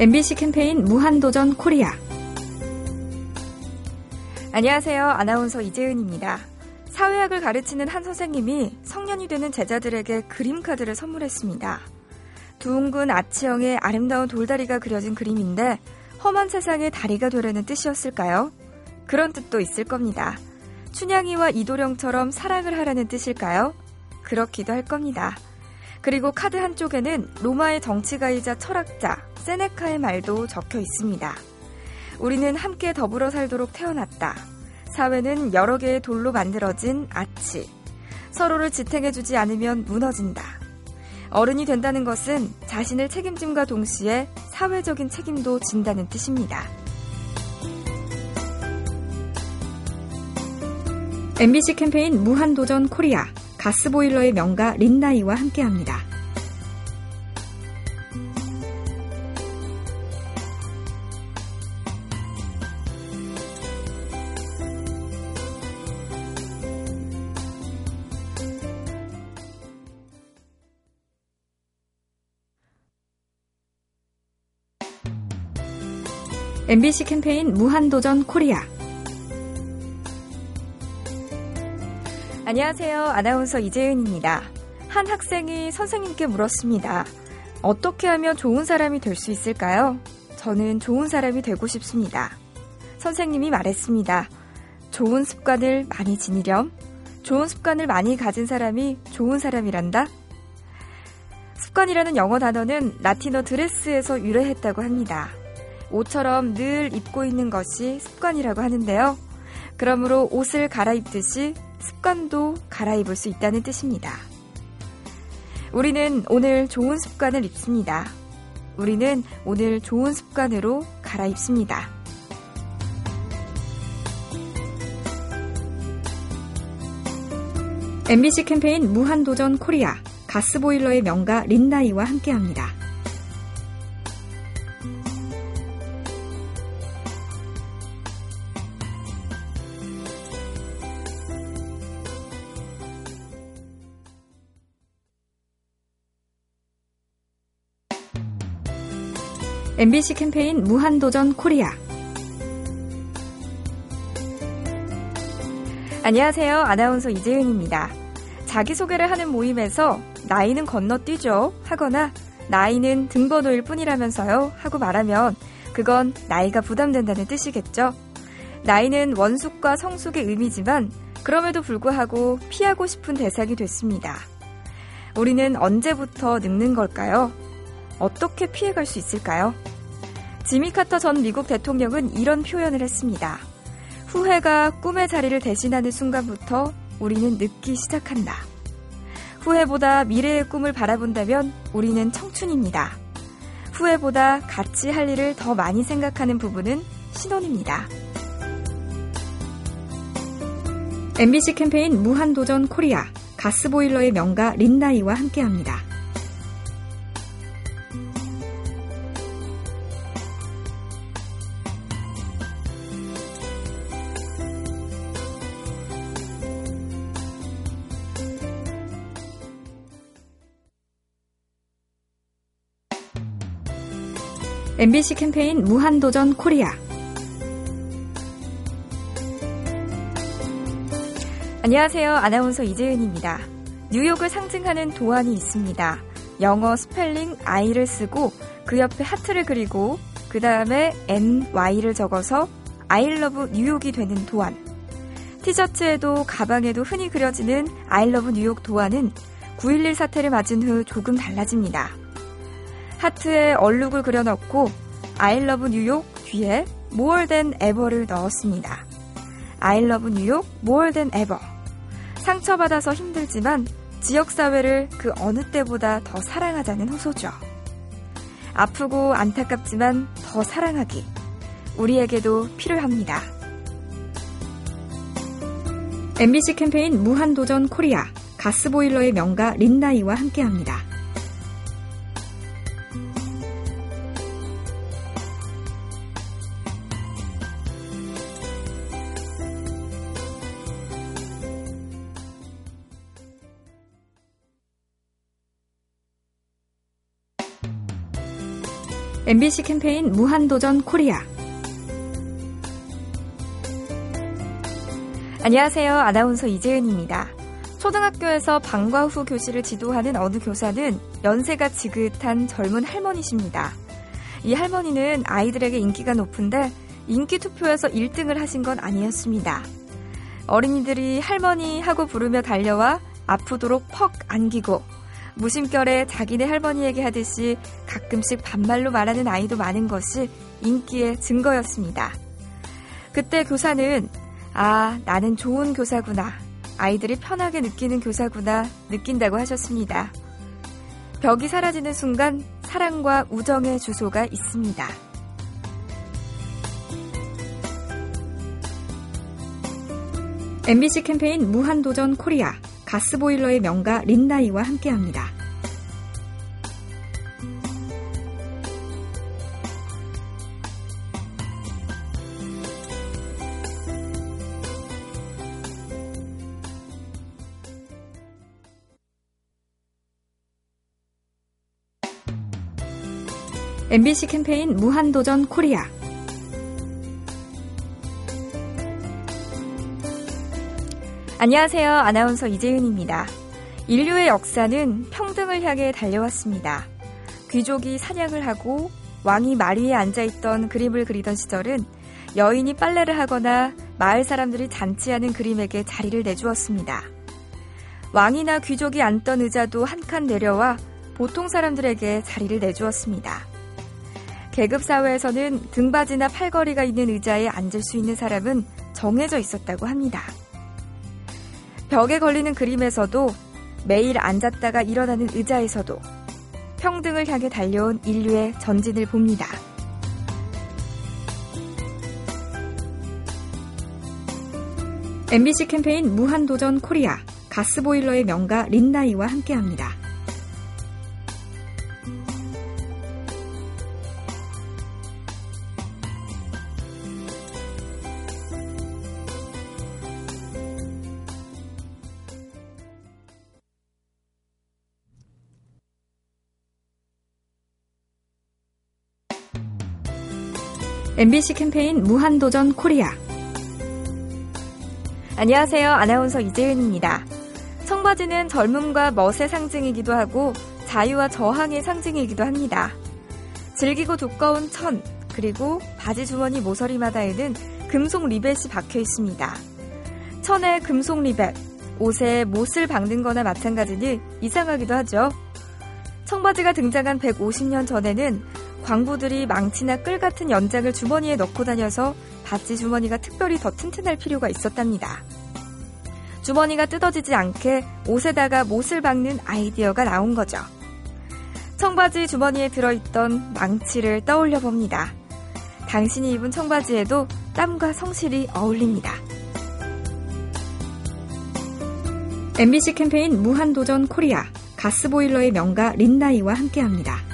MBC 캠페인 무한도전 코리아. 안녕하세요. 아나운서 이재은입니다. 사회학을 가르치는 한 선생님이 성년이 되는 제자들에게 그림카드를 선물했습니다. 둥근 아치형의 아름다운 돌다리가 그려진 그림인데 험한 세상의 다리가 되려는 뜻이었을까요? 그런 뜻도 있을 겁니다. 춘향이와 이도령처럼 사랑을 하라는 뜻일까요? 그렇기도 할 겁니다. 그리고 카드 한쪽에는 로마의 정치가이자 철학자 세네카의 말도 적혀 있습니다. 우리는 함께 더불어 살도록 태어났다. 사회는 여러 개의 돌로 만들어진 아치. 서로를 지탱해주지 않으면 무너진다. 어른이 된다는 것은 자신을 책임짐과 동시에 사회적인 책임도 진다는 뜻입니다. MBC 캠페인 무한도전 코리아. 가스보일러의 명가 린나이와 함께합니다. MBC 캠페인 무한도전 코리아. 안녕하세요. 아나운서 이재은입니다. 한 학생이 선생님께 물었습니다. 어떻게 하면 좋은 사람이 될 수 있을까요? 저는 좋은 사람이 되고 싶습니다. 선생님이 말했습니다. 좋은 습관을 많이 지니렴. 좋은 습관을 많이 가진 사람이 좋은 사람이란다. 습관이라는 영어 단어는 라틴어 드레스에서 유래했다고 합니다. 옷처럼 늘 입고 있는 것이 습관이라고 하는데요. 그러므로 옷을 갈아입듯이 습관도 갈아입을 수 있다는 뜻입니다. 우리는 오늘 좋은 습관을 입습니다. 우리는 오늘 좋은 습관으로 갈아입습니다. MBC 캠페인 무한도전 코리아 가스보일러의 명가 린나이와 함께합니다. MBC 캠페인 무한도전 코리아. 안녕하세요. 아나운서 이재은입니다. 자기소개를 하는 모임에서 나이는 건너뛰죠 하거나 나이는 등번호일 뿐이라면서요 하고 말하면 그건 나이가 부담된다는 뜻이겠죠. 나이는 원숙과 성숙의 의미지만 그럼에도 불구하고 피하고 싶은 대상이 됐습니다. 우리는 언제부터 늙는 걸까요? 어떻게 피해갈 수 있을까요? 지미 카터 전 미국 대통령은 이런 표현을 했습니다. 후회가 꿈의 자리를 대신하는 순간부터 우리는 늙기 시작한다. 후회보다 미래의 꿈을 바라본다면 우리는 청춘입니다. 후회보다 같이 할 일을 더 많이 생각하는 부분은 신혼입니다. MBC 캠페인 무한도전 코리아 가스보일러의 명가 린나이와 함께합니다. MBC 캠페인 무한도전 코리아. 안녕하세요. 아나운서 이재은입니다. 뉴욕을 상징하는 도안이 있습니다. 영어 스펠링 I를 쓰고 그 옆에 하트를 그리고 그 다음에 NY를 적어서 I love 뉴욕이 되는 도안. 티셔츠에도 가방에도 흔히 그려지는 I love 뉴욕 도안은 9.11 사태를 맞은 후 조금 달라집니다. 하트에 얼룩을 그려넣고 I love 뉴욕 뒤에 more than ever를 넣었습니다. I love 뉴욕 more than ever. 상처받아서 힘들지만 지역사회를 그 어느 때보다 더 사랑하자는 호소죠. 아프고 안타깝지만 더 사랑하기. 우리에게도 필요합니다. MBC 캠페인 무한도전 코리아 가스보일러의 명가 린나이와 함께합니다. MBC 캠페인 무한도전 코리아. 안녕하세요. 아나운서 이재은입니다. 초등학교에서 방과 후 교실을 지도하는 어느 교사는 연세가 지긋한 젊은 할머니십니다. 이 할머니는 아이들에게 인기가 높은데 인기 투표에서 1등을 하신 건 아니었습니다. 어린이들이 할머니 하고 부르며 달려와 아프도록 퍽 안기고 무심결에 자기네 할머니에게 하듯이 가끔씩 반말로 말하는 아이도 많은 것이 인기의 증거였습니다. 그때 교사는 아, 나는 좋은 교사구나. 아이들이 편하게 느끼는 교사구나 느낀다고 하셨습니다. 벽이 사라지는 순간 사랑과 우정의 주소가 있습니다. MBC 캠페인 무한도전 코리아. 가스보일러의 명가 린나이와 함께합니다. MBC 캠페인 무한도전 코리아 안녕하세요. 아나운서 이재윤입니다. 인류의 역사는 평등을 향해 달려왔습니다. 귀족이 사냥을 하고 왕이 마리에 앉아있던 그림을 그리던 시절은 여인이 빨래를 하거나 마을 사람들이 잔치하는 그림에게 자리를 내주었습니다. 왕이나 귀족이 앉던 의자도 한 칸 내려와 보통 사람들에게 자리를 내주었습니다. 계급사회에서는 등받이나 팔걸이가 있는 의자에 앉을 수 있는 사람은 정해져 있었다고 합니다. 벽에 걸리는 그림에서도 매일 앉았다가 일어나는 의자에서도 평등을 향해 달려온 인류의 전진을 봅니다. MBC 캠페인 무한도전 코리아 가스보일러의 명가 린나이와 함께합니다. MBC 캠페인 무한도전 코리아. 안녕하세요. 아나운서 이재은입니다. 청바지는 젊음과 멋의 상징이기도 하고 자유와 저항의 상징이기도 합니다. 질기고 두꺼운 천, 그리고 바지 주머니 모서리마다에는 금속 리벳이 박혀 있습니다. 천에 금속 리벳, 옷에 못을 박는 거나 마찬가지니 이상하기도 하죠. 청바지가 등장한 150년 전에는 광부들이 망치나 끌 같은 연장을 주머니에 넣고 다녀서 바지 주머니가 특별히 더 튼튼할 필요가 있었답니다. 주머니가 뜯어지지 않게 옷에다가 못을 박는 아이디어가 나온 거죠. 청바지 주머니에 들어있던 망치를 떠올려 봅니다. 당신이 입은 청바지에도 땀과 성실이 어울립니다. MBC 캠페인 무한도전 코리아 가스보일러의 명가 린나이와 함께합니다.